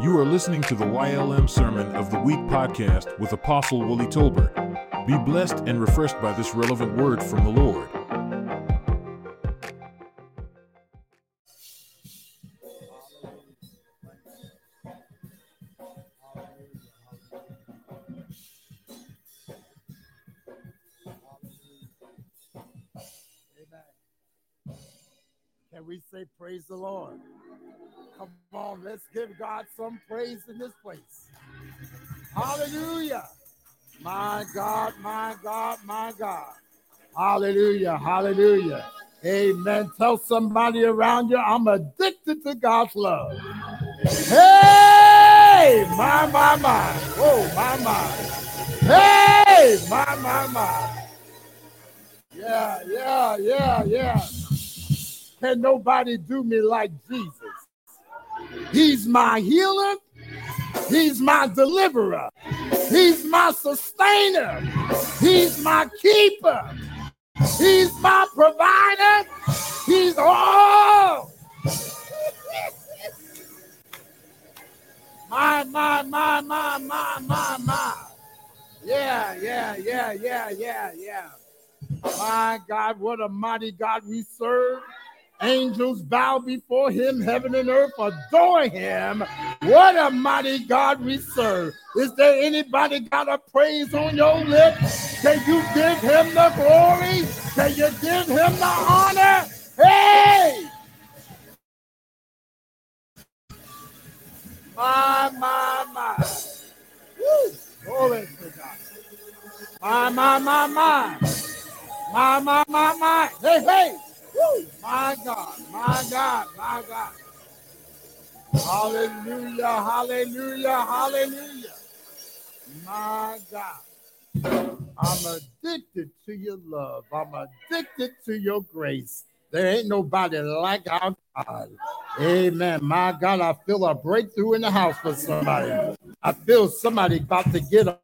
You are listening to the YLM Sermon of the Week podcast with Apostle Willie Tolbert. Be blessed and refreshed by this relevant word from the Lord. Some praise in this place. Hallelujah. My God, my God, my God. Hallelujah, hallelujah. Amen. Tell somebody around you, I'm addicted to God's love. Hey, my, my, my. Whoa, my, my. Hey, my, my, my. Yeah, yeah, yeah, yeah. Can nobody do me like Jesus? He's my healer. He's my deliverer. He's my sustainer. He's my keeper. He's my provider. He's all. my, my, my, my, my, my, my. Yeah, yeah, yeah, yeah, yeah, yeah. My God, what a mighty God we serve. Angels bow before him, heaven and earth adore him. What a mighty God we serve. Is there anybody got a praise on your lips? Can you give him the glory? Can you give him the honor? Hey! My, my, my. Woo! Glory to God. My, my, my, my. My, my, my, my. Hey, hey. Woo! My God, my God, my God. Hallelujah, hallelujah, hallelujah. My God. I'm addicted to your love. I'm addicted to your grace. There ain't nobody like our God. Amen. My God, I feel a breakthrough in the house for somebody. I feel somebody about to get a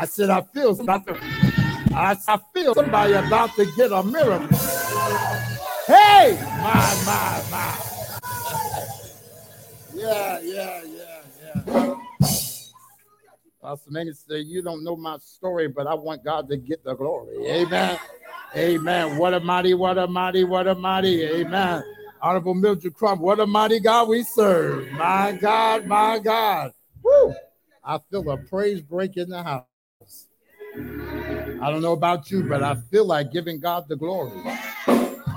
I said, I feel to, I, I feel somebody about to get a miracle. Hey, my, my, my. Yeah, yeah, yeah, yeah. Pastor Manny said, You don't know my story, but I want God to get the glory. Amen. Amen. What a mighty, what a mighty, what a mighty. Amen. Honorable Mildred Crump, what a mighty God we serve. My God, my God. Woo. I feel a praise break in the house. I don't know about you, but I feel like giving God the glory.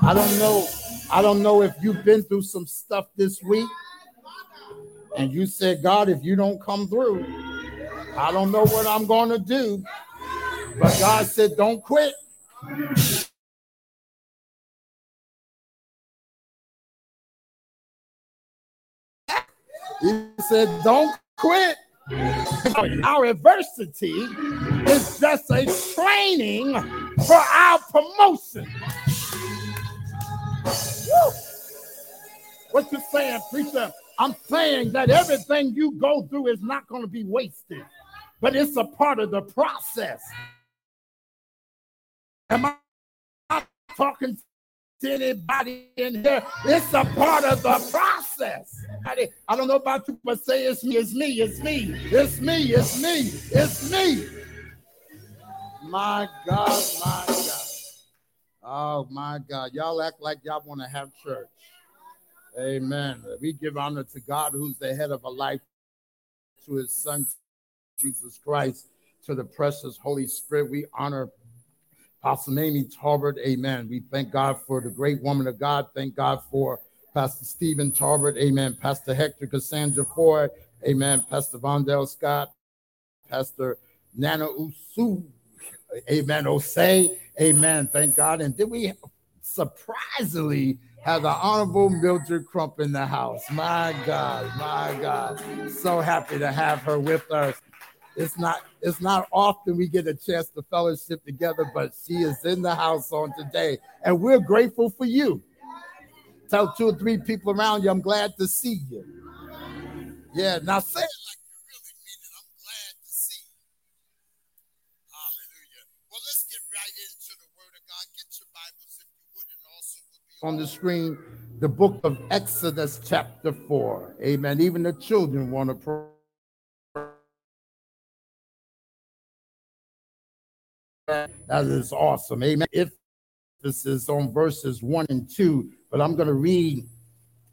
I don't know. I don't know if you've been through some stuff this week and you said, God, if you don't come through, I don't know what I'm going to do. But God said, don't quit. He said, don't quit. Our adversity is just a training for our promotion. Woo. What you saying, preacher? I'm saying that everything you go through is not going to be wasted, but it's a part of the process. Am I talking to anybody in here? It's a part of the process. I don't know about you, but say it's me, it's me, it's me, it's me, it's me, it's me. My God, my God. Oh my God. Y'all act like y'all want to have church. Amen. We give honor to God who's the head of a life, to his son, Jesus Christ, to the precious Holy Spirit. We honor Apostle Amy Tolbert. Amen. We thank God for the great woman of God. Thank God for Pastor Stephen Tarbert. Amen. Pastor Hector Cassandra Ford. Amen. Pastor Vondell Scott. Pastor Nana Usu. Amen. Osei. Amen. Thank God. And then we surprisingly have the Honorable Mildred Crump in the house. My God, my God. So happy to have her with us. It's not it's not often we get a chance to fellowship together, but she is in the house on today, and we're grateful for you. Tell two or three people around you, I'm glad to see you. Yeah, now say it like you really mean it. I'm glad to see you. Hallelujah. Well, let's get right into the word of God. Get your Bible. on the screen the book of Exodus, chapter 4. Amen. Even the children want to pray. That is awesome. Amen. If this is on verses 1 and 2, but I'm going to read,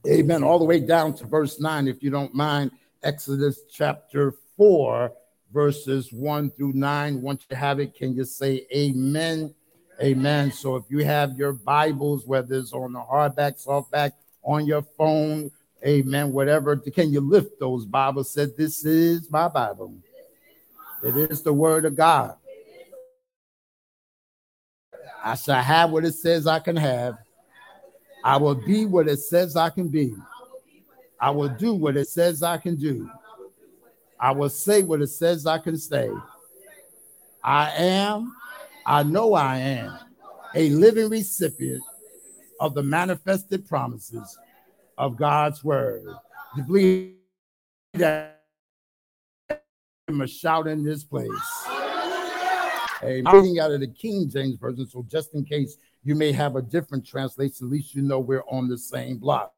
amen, all the way down to verse 9, if you don't mind. Exodus chapter 4, verses 1 through 9. Once you have it, can you say amen? Amen. So if you have your Bibles, whether it's on the hardback, softback, on your phone, amen, whatever, can you lift those Bibles? Said, This is my Bible. It is the word of God. I shall have what it says I can have. I will be what it says I can be. I will do what it says I can do. I will say what it says I can say. I am I know I am a living recipient of the manifested promises of God's word. To believe that I'm a shout in this place. I'm reading out of the King James Version, so just in case you may have a different translation, at least you know we're on the same block.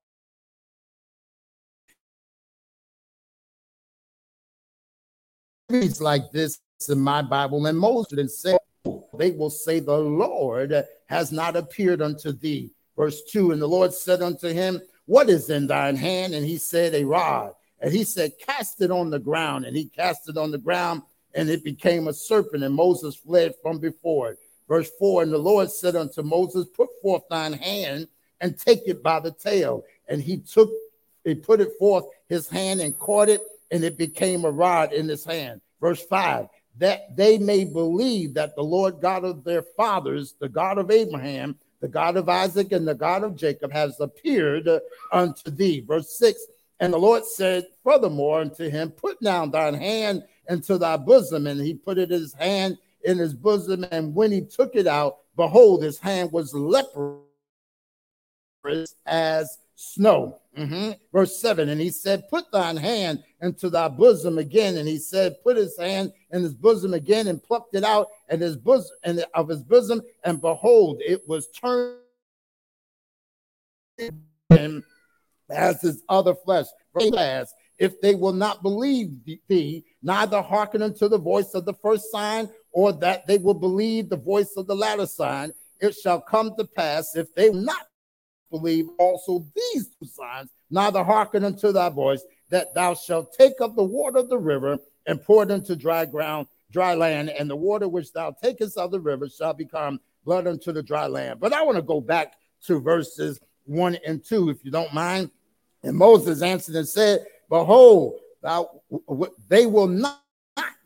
Reads like this in my Bible, and Moses said, they will say, The Lord has not appeared unto thee. Verse 2 And the Lord said unto him, What is in thine hand? And he said, A rod. And he said, Cast it on the ground. And he cast it on the ground, and it became a serpent. And Moses fled from before it. Verse 4 And the Lord said unto Moses, Put forth thine hand and take it by the tail. And he took, he put it forth his hand and caught it, and it became a rod in his hand. Verse 5 that they may believe that the Lord God of their fathers, the God of Abraham, the God of Isaac, and the God of Jacob, has appeared unto thee. Verse 6 And the Lord said, furthermore, unto him, Put down thine hand into thy bosom. And he put it in his hand in his bosom. And when he took it out, behold, his hand was leprous as snow. Mm-hmm. Verse 7 And he said, Put thine hand into thy bosom again. And he said, Put his hand in his bosom again and plucked it out and his bosom and of his bosom. And behold, it was turned as his other flesh. If they will not believe thee, neither hearken unto the voice of the first sign, or that they will believe the voice of the latter sign, it shall come to pass if they not believe also these two signs, neither hearken unto thy voice, that thou shalt take up the water of the river and pour it into dry ground, dry land, and the water which thou takest of the river shall become blood unto the dry land. But I want to go back to verses one and two, if you don't mind. And Moses answered and said, Behold, thou, they will not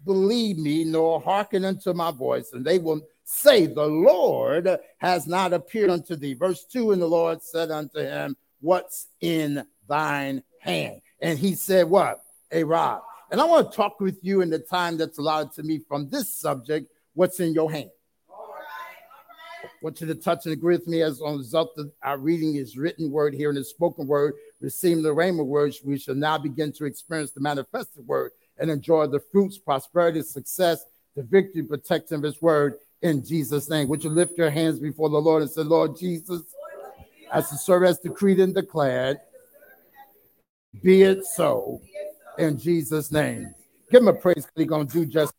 believe me nor hearken unto my voice, and they will say, The Lord has not appeared unto thee. Verse 2 And the Lord said unto him, What's in thine hand? And he said, What? A rod. And I want to talk with you in the time that's allotted to me from this subject. What's in your hand? I want you to touch and agree with me as a result of our reading is written word here in the spoken word, receiving the rhema words, we shall now begin to experience the manifested word and enjoy the fruits, prosperity, success, the victory, protection of his word in Jesus' name. Would you lift your hands before the Lord and say, Lord Jesus, as the service decreed and declared, be it so in Jesus' name. Give him a praise. He's going to do just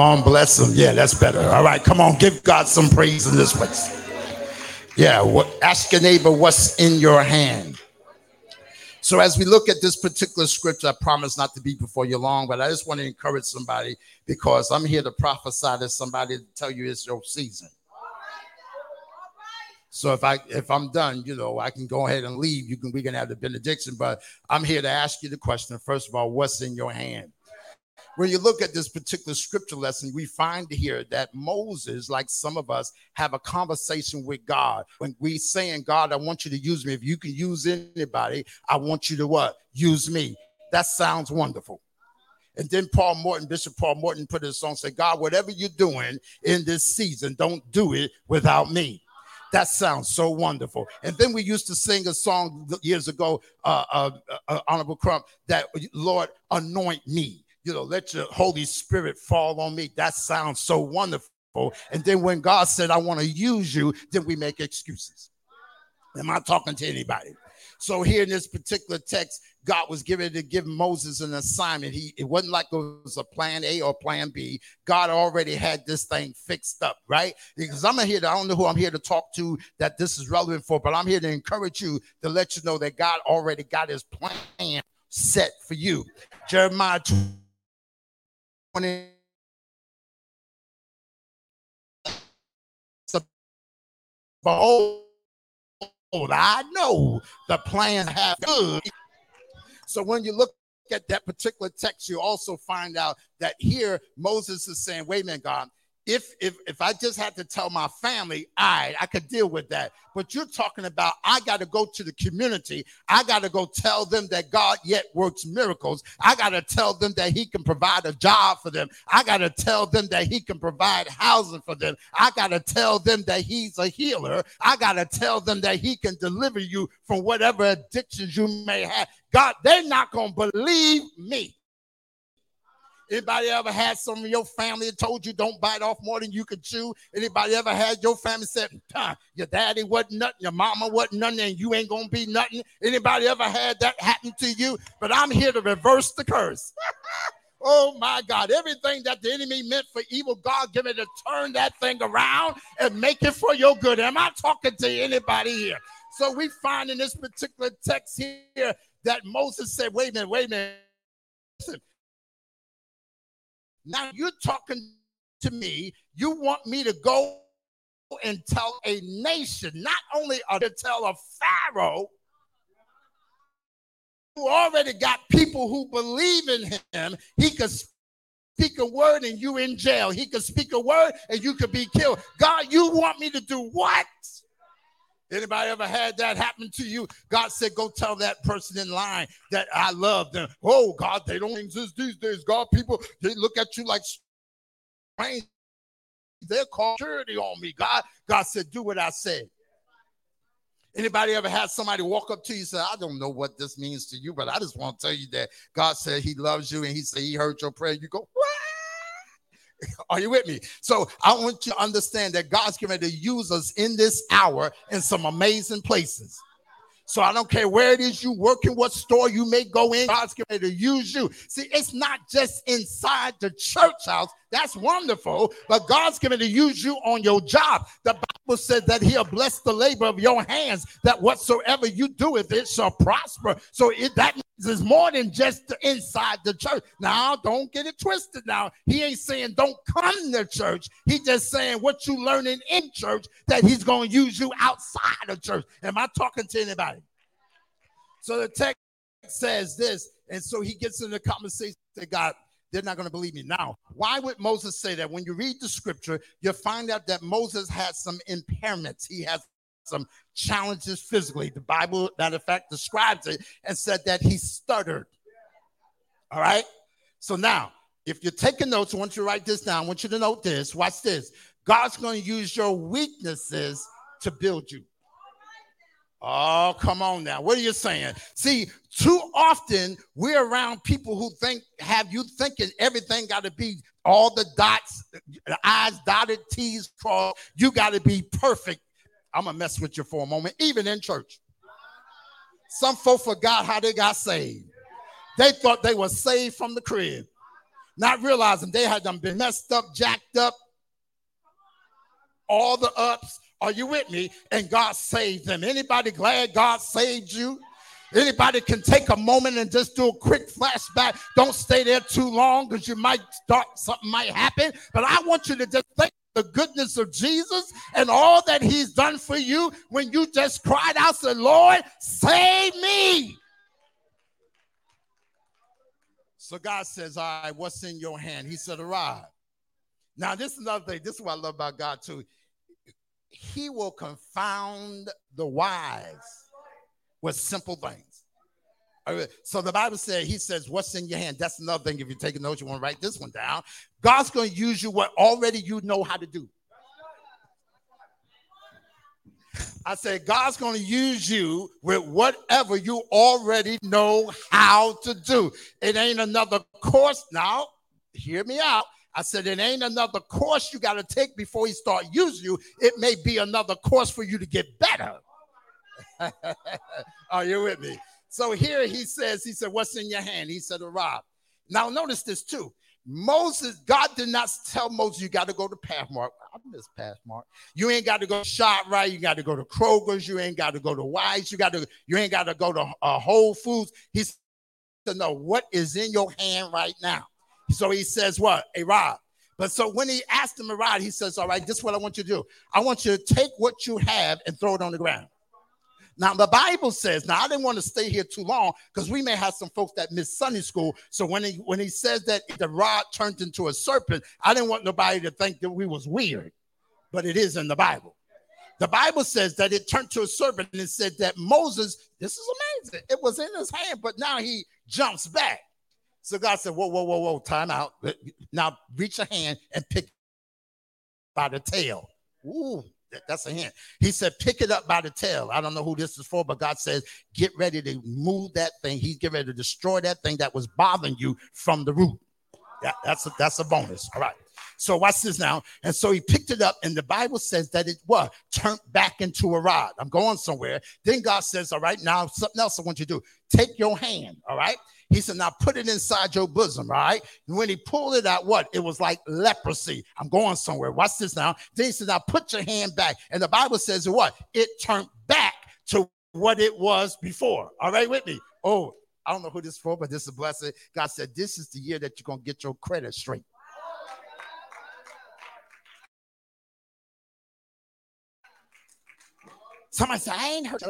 on, bless them. Yeah, that's better. All right, come on, give God some praise in this place. Yeah, what, ask your neighbor what's in your hand. So, as we look at this particular scripture, I promise not to be before you long, but I just want to encourage somebody because I'm here to prophesy to somebody to tell you it's your season. So if I if I'm done, you know, I can go ahead and leave. You can we can have the benediction, but I'm here to ask you the question. First of all, what's in your hand? When you look at this particular scripture lesson, we find here that Moses, like some of us, have a conversation with God. When we saying, God, I want you to use me. If you can use anybody, I want you to what? Use me. That sounds wonderful. And then Paul Morton, Bishop Paul Morton, put his song, say, God, whatever you're doing in this season, don't do it without me. That sounds so wonderful. And then we used to sing a song years ago, uh, uh, uh, Honorable Crump, that Lord, anoint me. You know, let your Holy Spirit fall on me. That sounds so wonderful. And then when God said, I want to use you, then we make excuses. Am I talking to anybody? So here in this particular text, God was given to give Moses an assignment. He it wasn't like it was a plan A or plan B. God already had this thing fixed up, right? Because I'm here to, I don't know who I'm here to talk to that this is relevant for, but I'm here to encourage you to let you know that God already got his plan set for you. Jeremiah 20 Behold, I know the plan have good. So when you look at that particular text, you also find out that here Moses is saying, wait a minute, God, if if if I just had to tell my family, I I could deal with that. But you're talking about I got to go to the community. I got to go tell them that God yet works miracles. I got to tell them that He can provide a job for them. I got to tell them that He can provide housing for them. I got to tell them that He's a healer. I got to tell them that He can deliver you from whatever addictions you may have. God, they're not gonna believe me. Anybody ever had some of your family that told you don't bite off more than you can chew? Anybody ever had your family said, your daddy wasn't nothing, your mama wasn't nothing, and you ain't gonna be nothing? Anybody ever had that happen to you? But I'm here to reverse the curse. Oh my God, everything that the enemy meant for evil, God give it to turn that thing around and make it for your good. Am I talking to anybody here? So we find in this particular text here that Moses said, wait a minute, wait a minute. Listen, now you're talking to me. You want me to go and tell a nation, not only to tell a Pharaoh who already got people who believe in him, he could speak a word and you in jail. He could speak a word and you could be killed. God, you want me to do what? Anybody ever had that happen to you? God said, Go tell that person in line that I love them. Oh, God, they don't exist these days. God, people, they look at you like strange. They're called security on me. God, God said, Do what I said. Anybody ever had somebody walk up to you and say, I don't know what this means to you, but I just want to tell you that God said he loves you and he said he heard your prayer. You go, what? Are you with me? So I want you to understand that God's going to use us in this hour in some amazing places. So I don't care where it is you work in, what store you may go in, God's going to use you. See, it's not just inside the church house. That's wonderful, but God's going to use you on your job. The Bible said that He'll bless the labor of your hands, that whatsoever you do it shall prosper. So it, that is more than just inside the church. Now, don't get it twisted. Now, he ain't saying don't come to church. He's just saying what you learning in church that he's going to use you outside of church. Am I talking to anybody? So the text says this, and so he gets in the conversation that God, they're not going to believe me. Now, why would Moses say that? When you read the scripture, you find out that Moses had some impairments. He has some challenges physically. The Bible, matter of fact, describes it and said that he stuttered. All right. So now, if you're taking notes, I want you to write this down. I want you to note this. Watch this. God's going to use your weaknesses to build you. Oh, come on now. What are you saying? See, too often we're around people who think, have you thinking everything got to be all the dots, the I's dotted, T's crossed. You got to be perfect I'm gonna mess with you for a moment, even in church. Some folk forgot how they got saved. They thought they were saved from the crib, not realizing they had them been messed up, jacked up, all the ups. Are you with me? And God saved them. Anybody glad God saved you? Anybody can take a moment and just do a quick flashback. Don't stay there too long because you might start something might happen. But I want you to just think the goodness of Jesus and all that he's done for you when you just cried out, said, Lord, save me. So God says, All right, what's in your hand? He said, Arrive. Now, this is another thing. This is what I love about God, too. He will confound the wise with simple things. So the Bible said, He says, What's in your hand? That's another thing. If you're taking notes, you want to write this one down. God's going to use you what already you know how to do. I said, God's going to use you with whatever you already know how to do. It ain't another course. Now, hear me out. I said, it ain't another course you got to take before he start using you. It may be another course for you to get better. Are you with me? So here he says, he said, what's in your hand? He said, a rod. Now notice this too. Moses, God did not tell Moses, you got to go to Pathmark. I miss Pathmark. You ain't got to go to right. You got to go to Kroger's. You ain't got to go to Wise. You got to. You ain't got to go to uh, Whole Foods. He said, "No, what is in your hand right now?" So he says, "What a rod." But so when he asked him a rod, he says, "All right, this is what I want you to do. I want you to take what you have and throw it on the ground." Now, the Bible says, now I didn't want to stay here too long because we may have some folks that miss Sunday school. So when he when he says that the rod turned into a serpent, I didn't want nobody to think that we was weird, but it is in the Bible. The Bible says that it turned to a serpent and it said that Moses, this is amazing. It was in his hand, but now he jumps back. So God said, Whoa, whoa, whoa, whoa, time out. Now reach your hand and pick by the tail. Ooh, that's a hint. He said, pick it up by the tail. I don't know who this is for, but God says, get ready to move that thing. He's getting ready to destroy that thing that was bothering you from the root. Yeah, that's a, that's a bonus. All right. So watch this now. And so he picked it up, and the Bible says that it what turned back into a rod. I'm going somewhere. Then God says, All right, now something else I want you to do. Take your hand, all right. He said, Now put it inside your bosom, right? And when he pulled it out, what? It was like leprosy. I'm going somewhere. Watch this now. Then he said, Now put your hand back. And the Bible says, What? It turned back to what it was before. All right, with me? Oh, I don't know who this is for, but this is a blessing. God said, This is the year that you're going to get your credit straight. Somebody said, I ain't heard.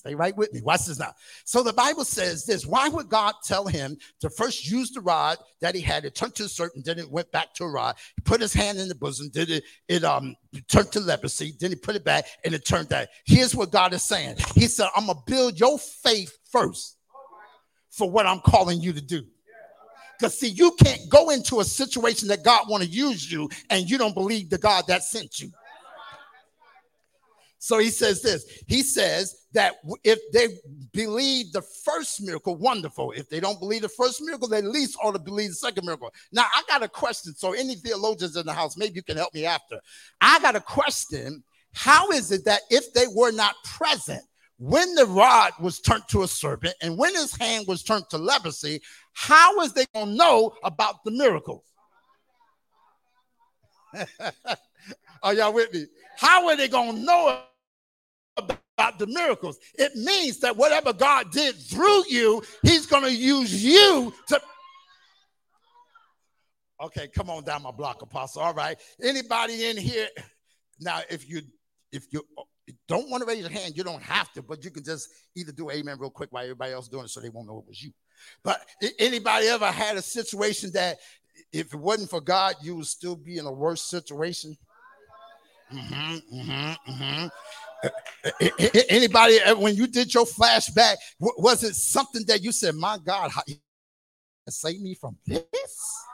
Stay right with me. Watch this now. So the Bible says this why would God tell him to first use the rod that he had? It turned to a serpent, then it went back to a rod. He put his hand in the bosom, did it, it um turned to leprosy, then he put it back and it turned that. Here's what God is saying. He said, I'm gonna build your faith first for what I'm calling you to do. Because see, you can't go into a situation that God want to use you and you don't believe the God that sent you. So he says this. He says that if they believe the first miracle, wonderful. If they don't believe the first miracle, they at least ought to believe the second miracle. Now, I got a question. So, any theologians in the house, maybe you can help me after. I got a question. How is it that if they were not present when the rod was turned to a serpent and when his hand was turned to leprosy, how is they going to know about the miracles? Are y'all with me? How are they going to know about the miracles. It means that whatever God did through you, He's going to use you to. Okay, come on down my block, Apostle. All right. Anybody in here? Now, if you if you don't want to raise your hand, you don't have to, but you can just either do amen real quick while everybody else doing it so they won't know it was you. But anybody ever had a situation that if it wasn't for God, you would still be in a worse situation? Mm-hmm, mm-hmm, mm-hmm. Anybody, when you did your flashback, was it something that you said, "My God, save me from this"?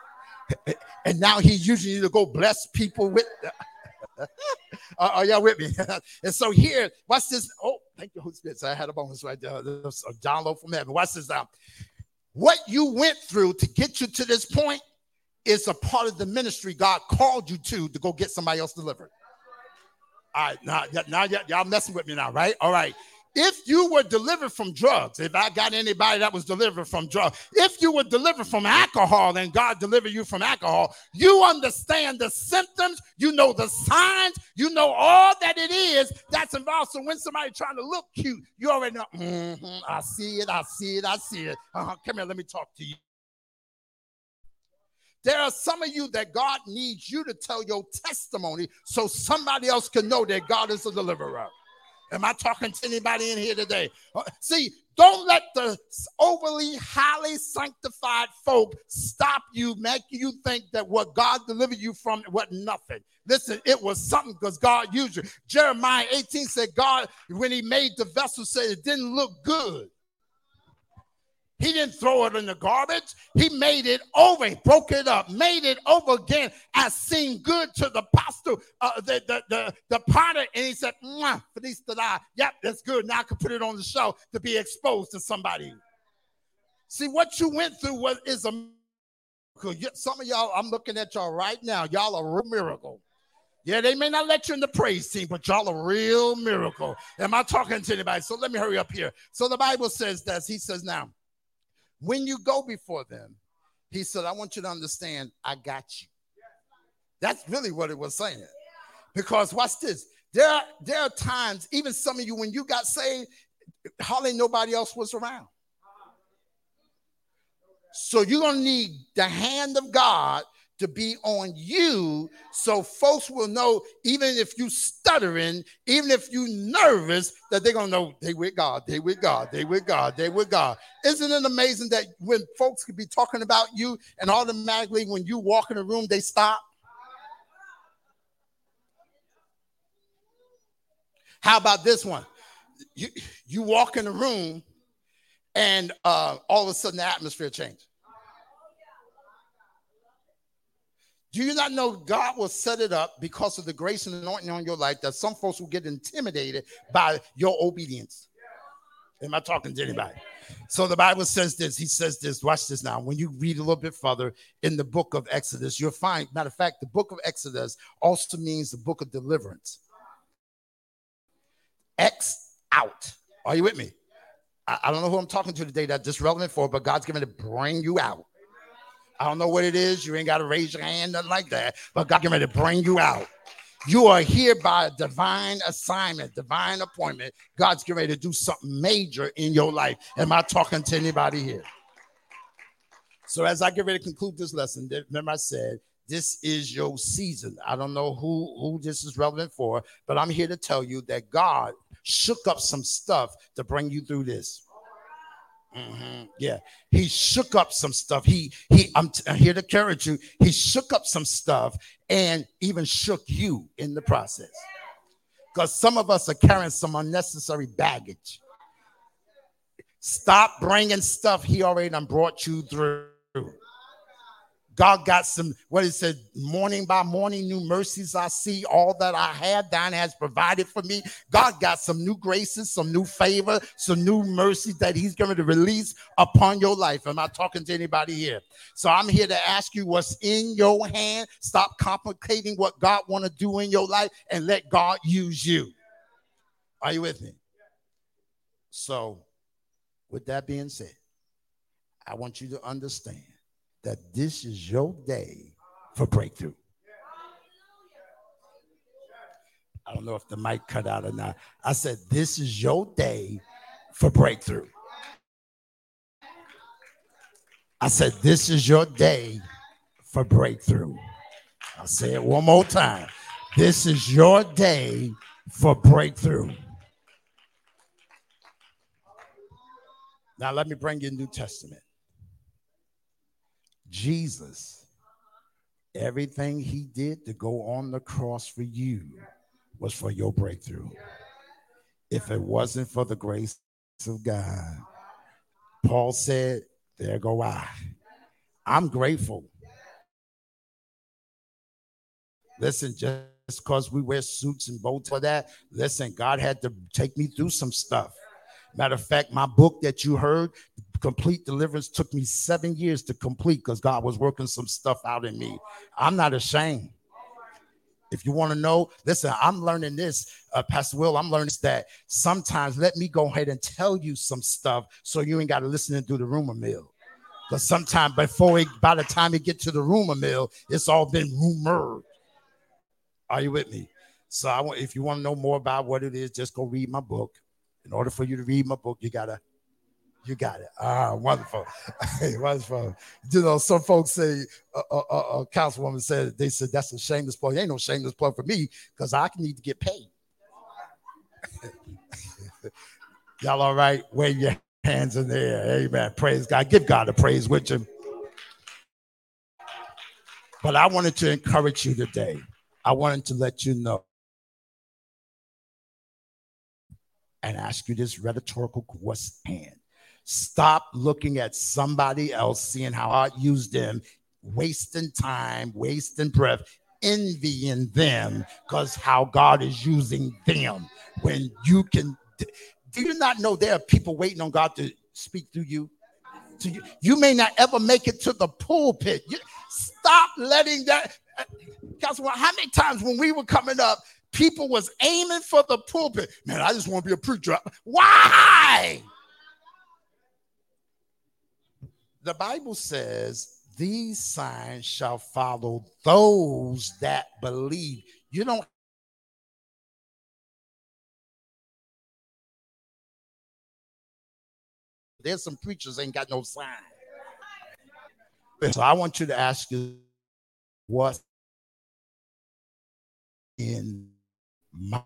And now he's using you to go bless people with. are y'all with me? and so here, watch this. Oh, thank you, Holy Spirit. So I had a bonus right there. A download from heaven. Watch this now. What you went through to get you to this point is a part of the ministry God called you to to go get somebody else delivered. All right, now, now y'all messing with me now, right? All right. If you were delivered from drugs, if I got anybody that was delivered from drugs, if you were delivered from alcohol and God delivered you from alcohol, you understand the symptoms, you know the signs, you know all that it is that's involved. So when somebody trying to look cute, you already know, mm-hmm, I see it, I see it, I see it. Uh-huh, come here, let me talk to you. There are some of you that God needs you to tell your testimony so somebody else can know that God is a deliverer. Am I talking to anybody in here today? Uh, see, don't let the overly highly sanctified folk stop you, make you think that what God delivered you from was nothing. Listen, it was something because God used you. Jeremiah 18 said, God, when he made the vessel, said it didn't look good. He didn't throw it in the garbage. He made it over, he broke it up, made it over again, and seemed good to the pastor, uh, the, the, the, the potter. And he said, I, yep, that's good. Now I can put it on the show to be exposed to somebody. See, what you went through was is a miracle. Some of y'all, I'm looking at y'all right now. Y'all are a miracle. Yeah, they may not let you in the praise team, but y'all a real miracle. Am I talking to anybody? So let me hurry up here. So the Bible says this. He says, now, when you go before them, he said, I want you to understand, I got you. That's really what it was saying. Because watch this. There are, there are times, even some of you, when you got saved, hardly nobody else was around. So you're going to need the hand of God to be on you. So folks will know even if you stuttering even if you nervous that they're gonna know they with god they with god they with god they with god. Isn't it amazing that when folks could be talking about you and automatically when you walk in a room they stop? How about this one? You, you walk in a room and uh, all of a sudden the atmosphere changes Do you not know God will set it up because of the grace and anointing on your life that some folks will get intimidated by your obedience? Am I talking to anybody? So the Bible says this. He says this. Watch this now. When you read a little bit further in the book of Exodus, you'll find, matter of fact, the book of Exodus also means the book of deliverance. X out. Are you with me? I, I don't know who I'm talking to today that this relevant for, but God's going to bring you out. I don't know what it is. You ain't got to raise your hand, nothing like that. But God getting ready to bring you out. You are here by a divine assignment, divine appointment. God's getting ready to do something major in your life. Am I talking to anybody here? So as I get ready to conclude this lesson, remember I said this is your season. I don't know who who this is relevant for, but I'm here to tell you that God shook up some stuff to bring you through this. Mm-hmm. Yeah, he shook up some stuff. He he. I'm, t- I'm here to encourage you. He shook up some stuff and even shook you in the process. Because some of us are carrying some unnecessary baggage. Stop bringing stuff he already brought you through. God got some, what he said, morning by morning, new mercies I see. All that I have, thine has provided for me. God got some new graces, some new favor, some new mercies that he's going to release upon your life. Am I talking to anybody here? So I'm here to ask you what's in your hand. Stop complicating what God want to do in your life and let God use you. Are you with me? So, with that being said, I want you to understand that this is your day for breakthrough. I don't know if the mic cut out or not. I said, This is your day for breakthrough. I said, This is your day for breakthrough. I'll say it one more time. This is your day for breakthrough. Now, let me bring you New Testament. Jesus, everything he did to go on the cross for you was for your breakthrough. If it wasn't for the grace of God, Paul said, There go I. I'm grateful. Listen, just because we wear suits and bows for that, listen, God had to take me through some stuff. Matter of fact, my book that you heard, complete deliverance took me seven years to complete because God was working some stuff out in me. I'm not ashamed. If you want to know, listen, I'm learning this, uh, Pastor Will. I'm learning that sometimes let me go ahead and tell you some stuff so you ain't got to listen do the rumor mill. Because sometimes before by the time you get to the rumor mill, it's all been rumored. Are you with me? So I want, if you want to know more about what it is, just go read my book. In order for you to read my book, you gotta you got it. Ah, wonderful. wonderful. You know, some folks say, a councilwoman said, they said, that's a shameless plug. Ain't no shameless plug for me because I need to get paid. Y'all all right? Wave your hands in the air. Amen. Praise God. Give God a praise with you. But I wanted to encourage you today. I wanted to let you know and ask you this rhetorical question Stop looking at somebody else, seeing how God used them, wasting time, wasting breath, envying them because how God is using them. When you can, do you not know there are people waiting on God to speak through you? To you, you may not ever make it to the pulpit. You, stop letting that. Uh, Councilman, how many times when we were coming up, people was aiming for the pulpit? Man, I just want to be a preacher. Why? The Bible says, These signs shall follow those that believe. You don't There's some preachers ain't got no sign. So I want you to ask you what in my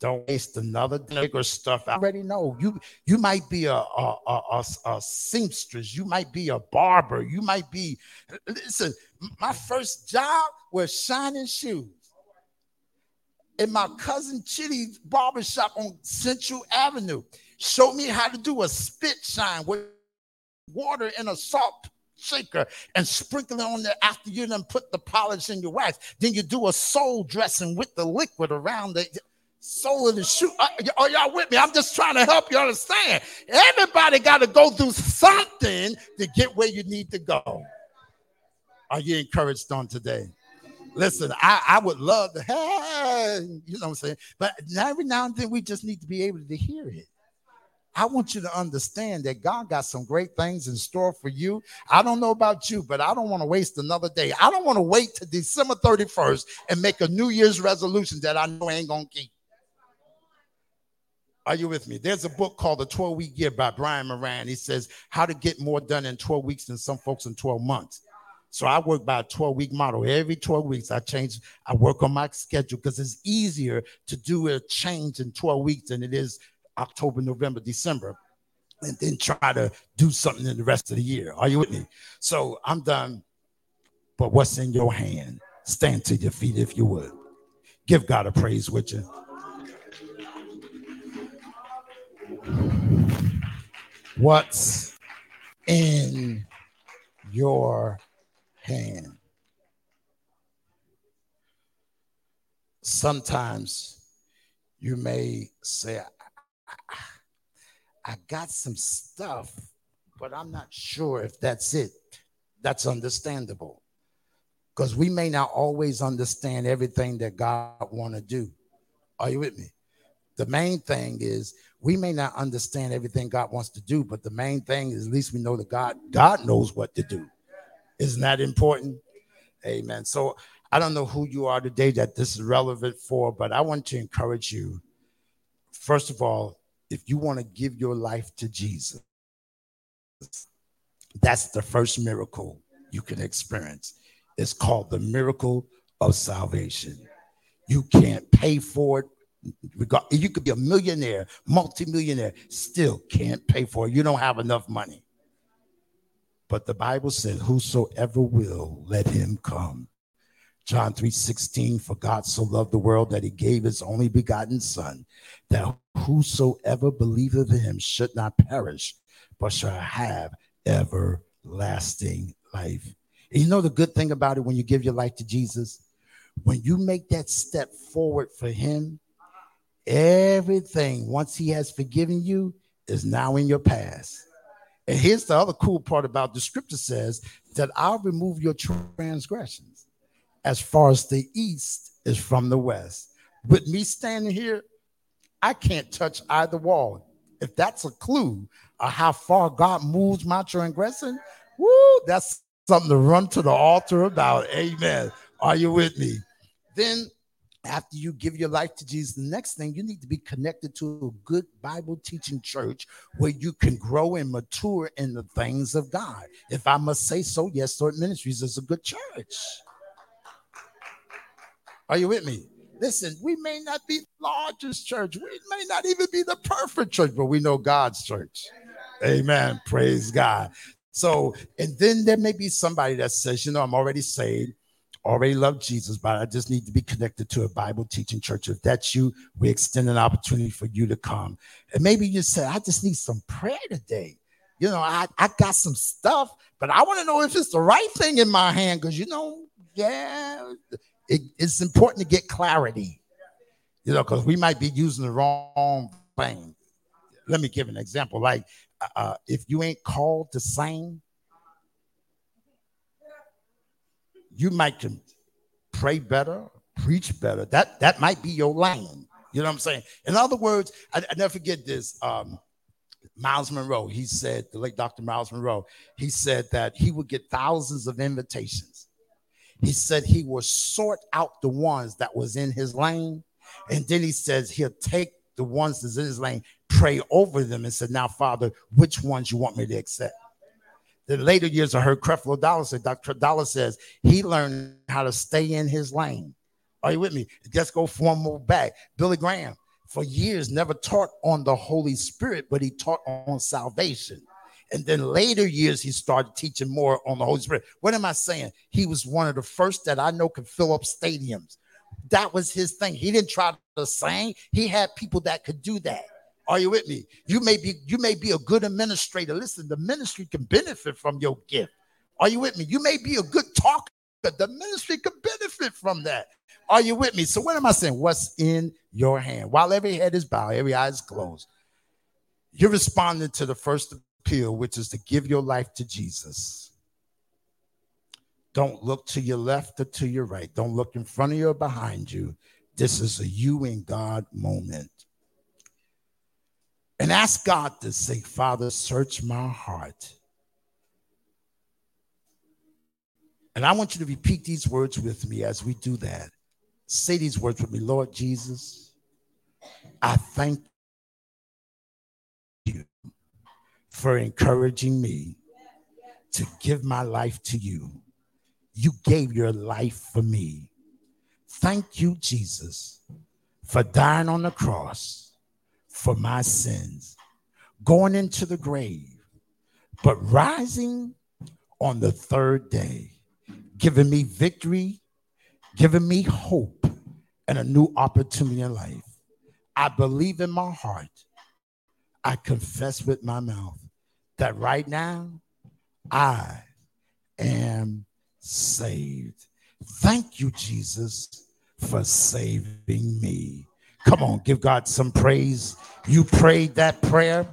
Don't waste another nigger stuff. I already know you. You might be a, a, a, a, seamstress. You might be a barber. You might be. Listen, my first job was shining shoes in my cousin Chitty's barbershop on Central Avenue. Showed me how to do a spit shine with water in a salt shaker and sprinkle it on there after you done put the polish in your wax. Then you do a sole dressing with the liquid around the soul of the shoe. Are, uh, are y'all with me? I'm just trying to help you understand. Everybody got to go through something to get where you need to go. Are you encouraged on today? Listen, I, I would love to, hey, you know what I'm saying? But every now and then we just need to be able to hear it. I want you to understand that God got some great things in store for you. I don't know about you, but I don't want to waste another day. I don't want to wait to December 31st and make a New Year's resolution that I know ain't going to keep. Are you with me? There's a book called The 12 Week Year by Brian Moran. He says how to get more done in 12 weeks than some folks in 12 months. So I work by a 12 week model. Every 12 weeks, I change, I work on my schedule because it's easier to do a change in 12 weeks than it is October, November, December, and then try to do something in the rest of the year. Are you with me? So I'm done. But what's in your hand? Stand to your feet if you would. Give God a praise with you. What's in your hand? Sometimes you may say, I, got some stuff, but I'm not sure if that's it. That's understandable because we may not always understand everything that God want to do. Are you with me? The main thing is we may not understand everything God wants to do, but the main thing is at least we know that God God knows what to do. Isn't that important? Amen. So I don't know who you are today that this is relevant for, but I want to encourage you. First of all, if you want to give your life to Jesus, that's the first miracle you can experience. It's called the miracle of salvation. You can't pay for it you could be a millionaire, multimillionaire, still can't pay for it. You don't have enough money. But the Bible says, Whosoever will, let him come. John 3:16 for God so loved the world that he gave his only begotten Son, that whosoever believeth in him should not perish, but shall have everlasting life. And you know the good thing about it when you give your life to Jesus? When you make that step forward for him, Everything, once he has forgiven you, is now in your past. And here's the other cool part about the scripture says that I'll remove your transgressions as far as the east is from the west. With me standing here, I can't touch either wall. If that's a clue of how far God moves my transgression, woo, that's something to run to the altar about. Amen. Are you with me? Then after you give your life to Jesus, the next thing you need to be connected to a good Bible teaching church where you can grow and mature in the things of God. If I must say so, yes, Sword Ministries is a good church. Are you with me? Listen, we may not be the largest church, we may not even be the perfect church, but we know God's church. Amen. Praise God. So, and then there may be somebody that says, you know, I'm already saved. already love Jesus, but I just need to be connected to a Bible teaching church. If that's you, we extend an opportunity for you to come. And maybe you say, I just need some prayer today. You know, I, I got some stuff, but I want to know if it's the right thing in my hand because, you know, yeah, it, it's important to get clarity, you know, because we might be using the wrong thing. Let me give an example. Like, uh, uh if you ain't called to sing, you might can pray better, preach better. That that might be your lane. You know what I'm saying? In other words, I, I never forget this. Um, Myles Munroe, he said, the late Dr. Myles Munroe, he said that he would get thousands of invitations. He said he will sort out the ones that was in his lane. And then he says he'll take the ones that's in his lane, pray over them, and said, Now, Father, which ones you want me to accept? The later years, I heard Creflo Dollar say, Dr. Dollar says he learned how to stay in his lane. Are you with me? Let's go one more back. Billy Graham, for years, never taught on the Holy Spirit, but he taught on salvation. And then later years, he started teaching more on the Holy Spirit. What am I saying? He was one of the first that I know could fill up stadiums. That was his thing. He didn't try to sing, he had people that could do that. Are you with me? You may be you may be a good administrator. Listen, the ministry can benefit from your gift. Are you with me? You may be a good talker. The ministry can benefit from that. Are you with me? So what am I saying? What's in your hand? While every head is bowed, every eye is closed, you're responding to the first appeal, which is to give your life to Jesus. Don't look to your left or to your right. Don't look in front of you or behind you. This is a you and God moment and ask God to say, Father, search my heart. And I want you to repeat these words with me as we do that. Say these words with me Lord Jesus, I thank you for encouraging me to give my life to you. You gave your life for me. Thank you, Jesus, for dying on the cross for my sins, going into the grave, but rising on the third day, giving me victory, giving me hope, and a new opportunity in life. I believe in my heart. I confess with my mouth that right now I am saved. Thank you, Jesus, for saving me. Come on, give God some praise. You prayed that prayer.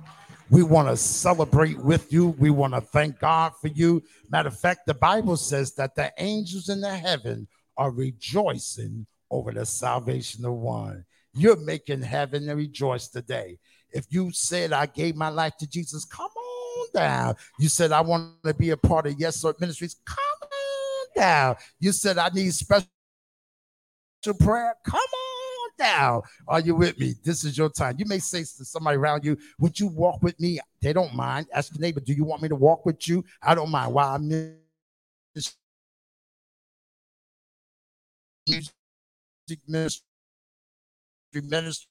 We want to celebrate with you. We want to thank God for you. Matter of fact, the Bible says that the angels in the heaven are rejoicing over the salvation of one. You're making heaven rejoice today. If you said, I gave my life to Jesus, come on down. You said, I want to be a part of Yes Lord Ministries, come on down. You said, I need special prayer, come on down. Are you with me? This is your time. You may say to somebody around you, Would you walk with me? They don't mind. Ask your neighbor, Do you want me to walk with you? I don't mind. While I'm in music ministry, ministry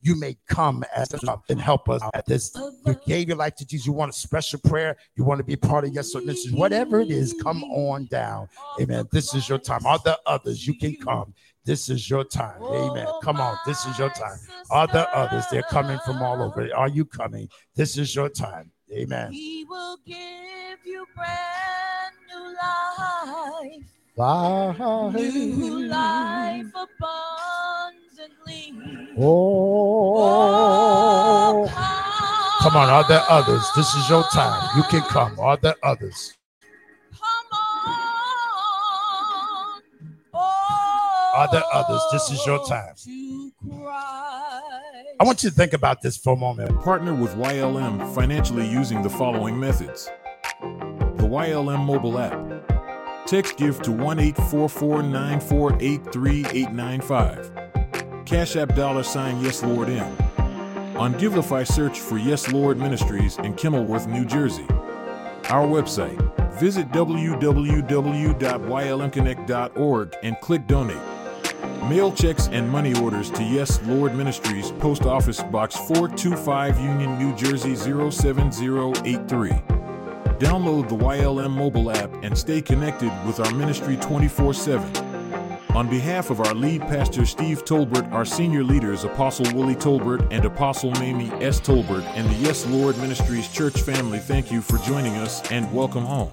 you may come as and help us at this. You gave your life to Jesus. You want a special prayer. You want to be part of yes, is whatever it is. Come on down, Amen. This is your time. All the others? You can come. This is your time. Amen. Come on. This is your time. All the others? They're coming from all over. Are you coming? This is your time. Amen. He will give you brand new life. Life. New life abundant Oh. Come on, are there others? This is your time. You can come. Are there others? Come on. Are there others? This is your oh, time. I want you to think about this for a moment. Partner with YLM financially using the following methods the YLM mobile app. Text give to 1 844 948 3895. Cash App dollar sign Yes Lord M. On Givelify, search for Yes Lord Ministries in Kenilworth, New Jersey. Our website, visit www.ylmconnect.org and click Donate. Mail checks and money orders to Yes Lord Ministries, Post Office Box 425, Union, New Jersey 07083. Download the YLM mobile app and stay connected with our ministry 24 7. On behalf of our lead pastor Steve Tolbert, our senior leaders Apostle Willie Tolbert and Apostle Mamie S. Tolbert, and the Yes Lord Ministries church family, thank you for joining us and welcome home.